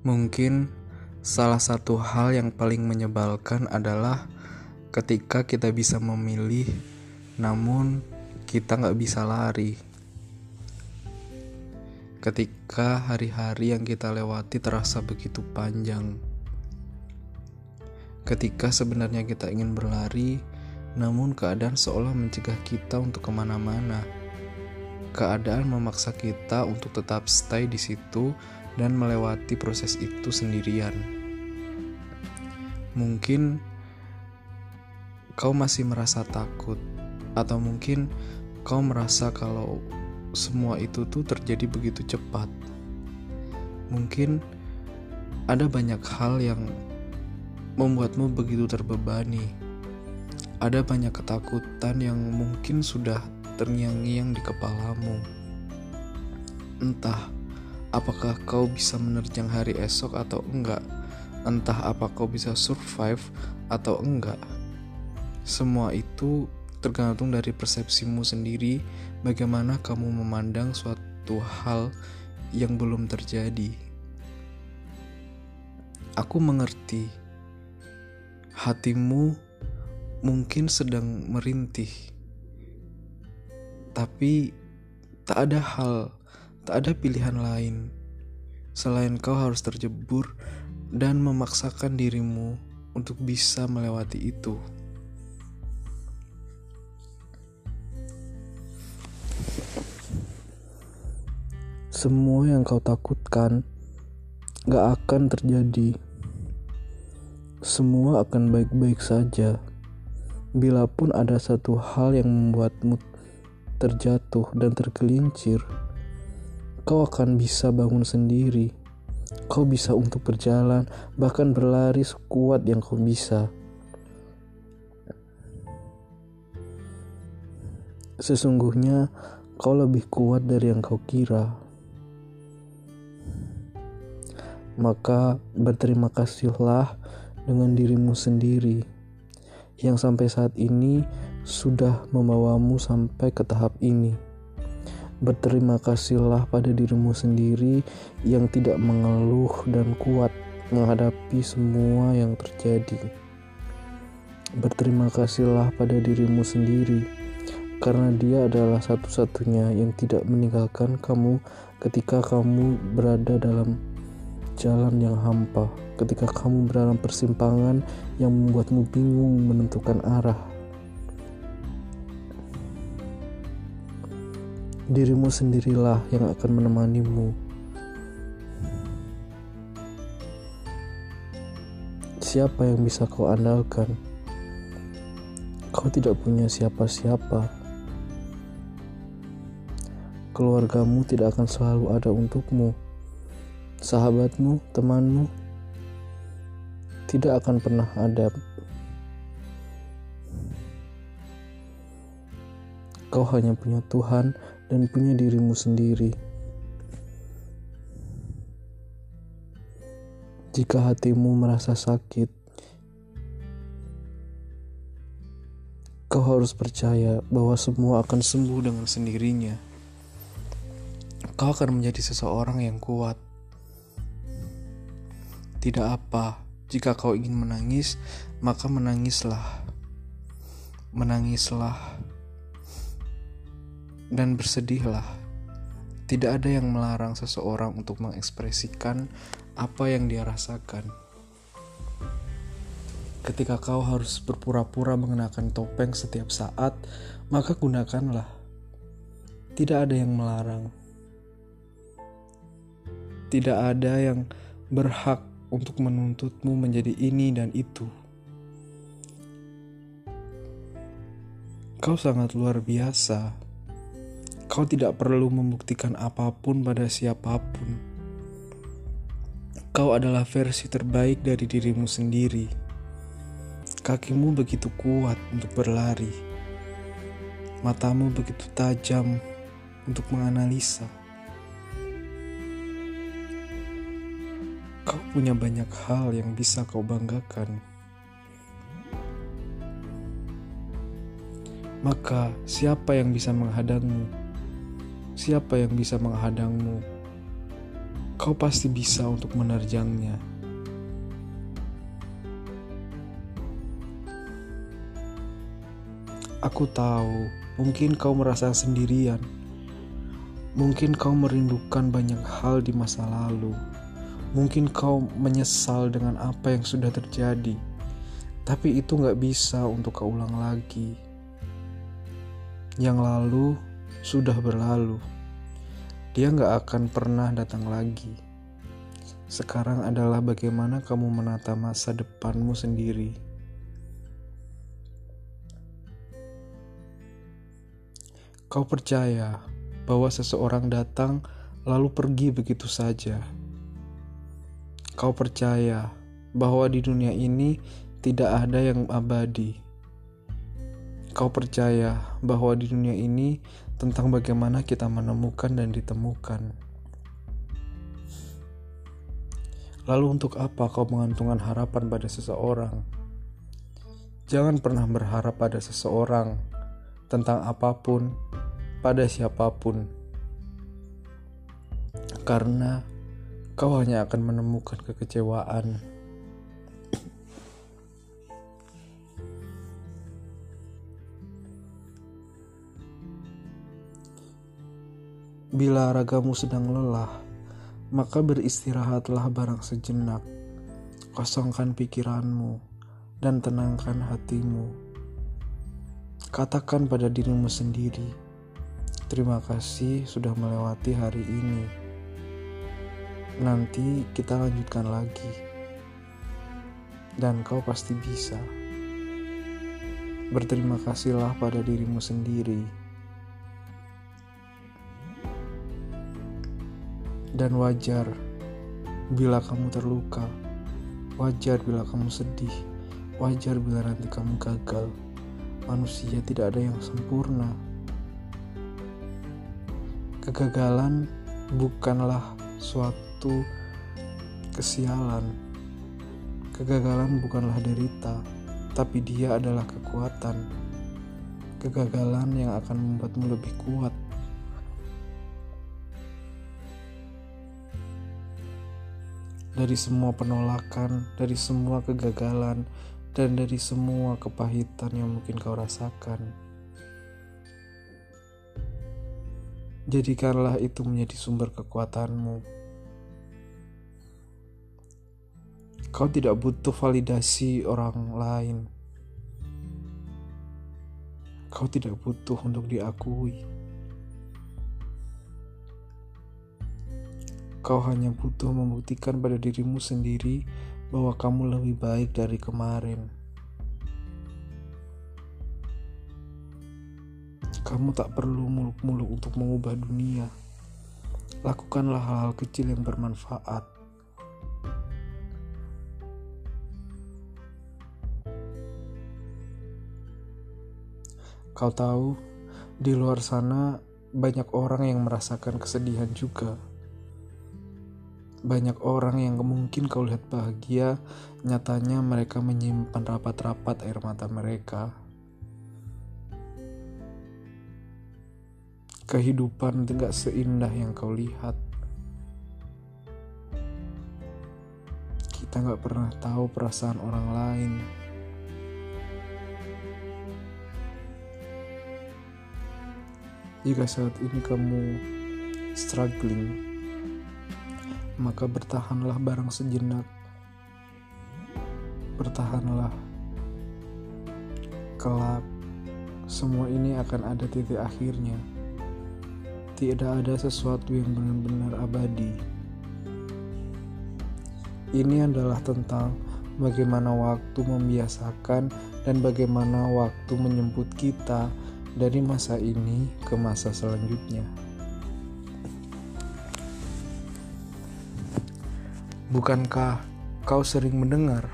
Mungkin salah satu hal yang paling menyebalkan adalah ketika kita bisa memilih, namun kita nggak bisa lari. Ketika hari-hari yang kita lewati terasa begitu panjang. Ketika sebenarnya kita ingin berlari, namun keadaan seolah mencegah kita untuk ke mana-mana. Keadaan memaksa kita untuk tetap stay di situ dan melewati proses itu sendirian. Mungkin kau masih merasa takut, atau mungkin kau merasa kalau semua itu tuh terjadi begitu cepat. Mungkin ada banyak hal yang membuatmu begitu terbebani. Ada banyak ketakutan yang mungkin sudah terngiang-ngiang di kepalamu. Entah apakah kau bisa menerjang hari esok atau enggak. Entah apa kau bisa survive atau enggak. Semua itu tergantung dari persepsimu sendiri bagaimana kamu memandang suatu hal yang belum terjadi. Aku mengerti hatimu mungkin sedang merintih tapi tak ada hal, tak ada pilihan lain selain kau harus terjebur dan memaksakan dirimu untuk bisa melewati itu. Semua yang kau takutkan gak akan terjadi. Semua akan baik-baik saja. Bila pun ada satu hal yang membuatmu terjatuh dan tergelincir, kau akan bisa bangun sendiri. Kau bisa untuk berjalan, bahkan berlari sekuat yang kau bisa. Sesungguhnya kau lebih kuat dari yang kau kira. Maka berterima kasihlah dengan dirimu sendiri yang sampai saat ini sudah membawamu sampai ke tahap ini. Berterima kasihlah pada dirimu sendiri yang tidak mengeluh dan kuat menghadapi semua yang terjadi. Berterima kasihlah pada dirimu sendiri karena dia adalah satu-satunya yang tidak meninggalkan kamu ketika kamu berada dalam jalan yang hampa, ketika kamu berada dalam persimpangan yang membuatmu bingung menentukan arah. Dirimu sendirilah yang akan menemanimu. Siapa yang bisa kau andalkan? Kau tidak punya siapa-siapa. Keluargamu tidak akan selalu ada untukmu. Sahabatmu, temanmu tidak akan pernah ada Kau hanya punya Tuhan dan punya dirimu sendiri. Jika hatimu merasa sakit, kau harus percaya bahwa semua akan sembuh dengan sendirinya. Kau akan menjadi seseorang yang kuat. Tidak apa, jika kau ingin menangis, maka menangislah. Menangislah dan bersedihlah. Tidak ada yang melarang seseorang untuk mengekspresikan apa yang dia rasakan. Ketika kau harus berpura-pura mengenakan topeng setiap saat, maka gunakanlah. Tidak ada yang melarang. Tidak ada yang berhak untuk menuntutmu menjadi ini dan itu. Kau sangat luar biasa. Kau tidak perlu membuktikan apa pun pada siapa pun. Kau adalah versi terbaik dari dirimu sendiri. Kakimu begitu kuat untuk berlari. Matamu begitu tajam untuk menganalisa. Kau punya banyak hal yang bisa kau banggakan. Maka, siapa yang bisa menghadangmu? Siapa yang bisa menghadangmu? kau pasti bisa untuk menerjangnya. Aku tahu, mungkin kau merasa sendirian. Mungkin kau merindukan banyak hal di masa lalu. Mungkin kau menyesal dengan apa yang sudah terjadi. Tapi itu gak bisa untuk kau ulang lagi. Yang lalu sudah berlalu. Dia gak akan pernah datang lagi. Sekarang adalah bagaimana kamu menata masa depanmu sendiri. Kau percaya bahwa seseorang datang lalu pergi begitu saja. Kau percaya bahwa di dunia ini tidak ada yang abadi. Kau percaya bahwa di dunia ini tentang bagaimana kita menemukan dan ditemukan. Lalu, untuk apa kau mengantungkan harapan pada seseorang? Jangan pernah berharap pada seseorang tentang apa pun pada siapa pun, karena kau hanya akan menemukan kekecewaan. Bila ragamu sedang lelah, maka beristirahatlah barang sejenak. Kosongkan pikiranmu dan tenangkan hatimu. Katakan pada dirimu sendiri, Terima kasih sudah melewati hari ini. Nanti kita lanjutkan lagi, dan kau pasti bisa. Berterima kasihlah pada dirimu sendiri, dan wajar bila kamu terluka, wajar bila kamu sedih, wajar bila nanti kamu gagal. Manusia tidak ada yang sempurna. Kegagalan bukanlah suatu kesialan. Kegagalan bukanlah derita, tapi dia adalah kekuatan. Kegagalan yang akan membuatmu lebih kuat. Dari semua penolakan, dari semua kegagalan, dan dari semua kepahitan yang mungkin kau rasakan. Jadikanlah itu menjadi sumber kekuatanmu. Kau tidak butuh validasi orang lain. Kau tidak butuh untuk diakui. Kau hanya butuh membuktikan pada dirimu sendiri bahwa kamu lebih baik dari kemarin. Kamu tak perlu muluk-muluk untuk mengubah dunia. Lakukanlah hal-hal kecil yang bermanfaat. Kau tahu, di luar sana banyak orang yang merasakan kesedihan juga. Banyak orang yang mungkin kau lihat bahagia, nyatanya mereka menyimpan rapat-rapat air mata mereka. kehidupan tidak seindah yang kau lihat. Kita nggak pernah tahu perasaan orang lain. Jika saat ini kamu struggling, maka bertahanlah barang sejenak. Bertahanlah. Kelak, semua ini akan ada titik akhirnya tidak ada sesuatu yang benar-benar abadi. Ini adalah tentang bagaimana waktu membiasakan dan bagaimana waktu menjemput kita dari masa ini ke masa selanjutnya. Bukankah kau sering mendengar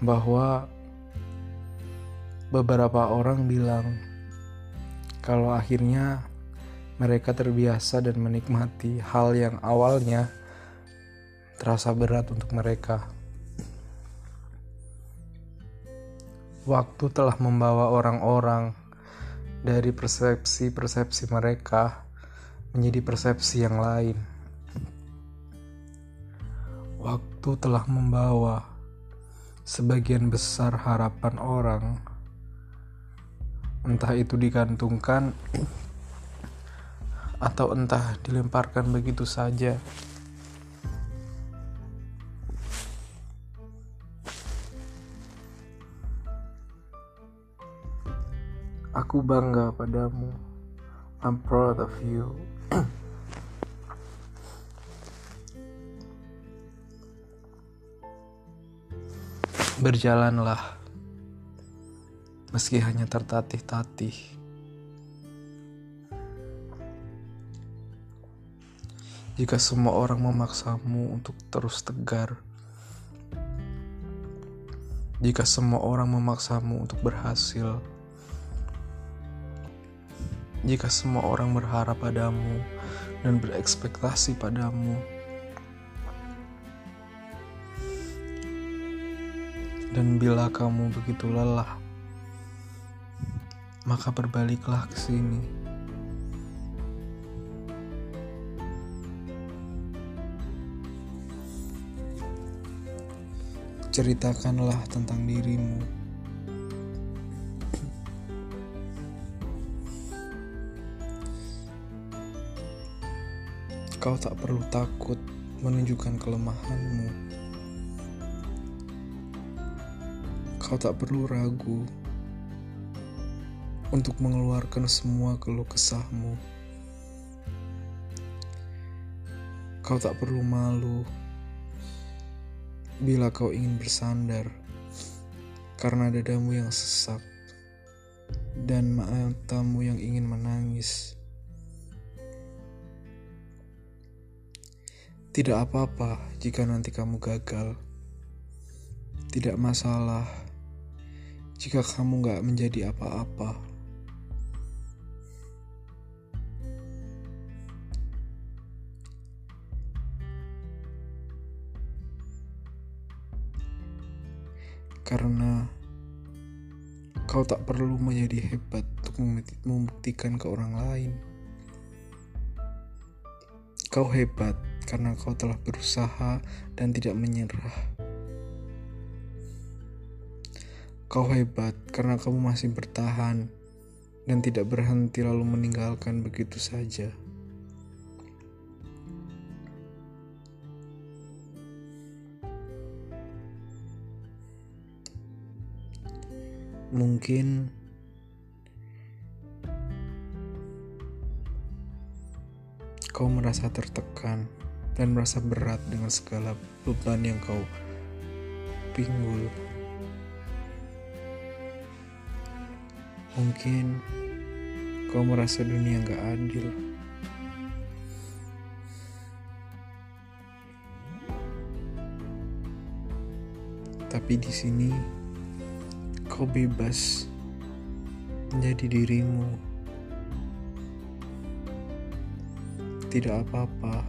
bahwa beberapa orang bilang kalau akhirnya mereka terbiasa dan menikmati hal yang awalnya terasa berat untuk mereka. Waktu telah membawa orang-orang dari persepsi-persepsi mereka menjadi persepsi yang lain. Waktu telah membawa sebagian besar harapan orang, entah itu digantungkan atau entah dilemparkan begitu saja. Aku bangga padamu. I'm proud of you. Berjalanlah, meski hanya tertatih-tatih. Jika semua orang memaksamu untuk terus tegar, jika semua orang memaksamu untuk berhasil, jika semua orang berharap padamu dan berekspektasi padamu. Dan bila kamu begitu lelah, maka berbaliklah ke sini. Ceritakanlah tentang dirimu. Kau tak perlu takut menunjukkan kelemahanmu. Kau tak perlu ragu untuk mengeluarkan semua keluh kesahmu. Kau tak perlu malu bila kau ingin bersandar karena dadamu yang sesak dan matamu yang ingin menangis. Tidak apa-apa jika nanti kamu gagal. Tidak masalah jika kamu gak menjadi apa-apa. Karena kau tak perlu menjadi hebat untuk membuktikan ke orang lain. Kau hebat karena kau telah berusaha dan tidak menyerah. Kau hebat karena kamu masih bertahan dan tidak berhenti lalu meninggalkan begitu saja. Mungkin kau merasa tertekan dan merasa berat dengan segala beban yang kau pinggul. Mungkin kau merasa dunia gak adil. Tapi di sini kau bebas menjadi dirimu. Tidak apa-apa.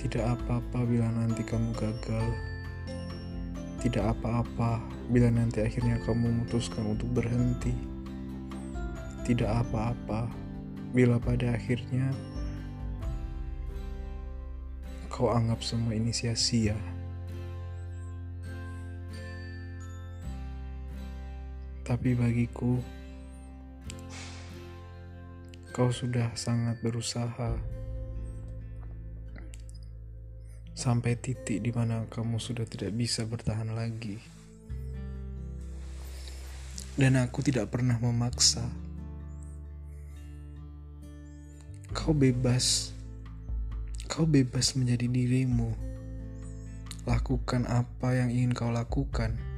Tidak apa-apa bila nanti kamu gagal. Tidak apa-apa bila nanti akhirnya kamu memutuskan untuk berhenti. Tidak apa-apa bila pada akhirnya kau anggap semua ini sia-sia. Tapi bagiku, kau sudah sangat berusaha sampai titik di mana kamu sudah tidak bisa bertahan lagi. Dan aku tidak pernah memaksa. Kau bebas. Kau bebas menjadi dirimu. Lakukan apa yang ingin kau lakukan.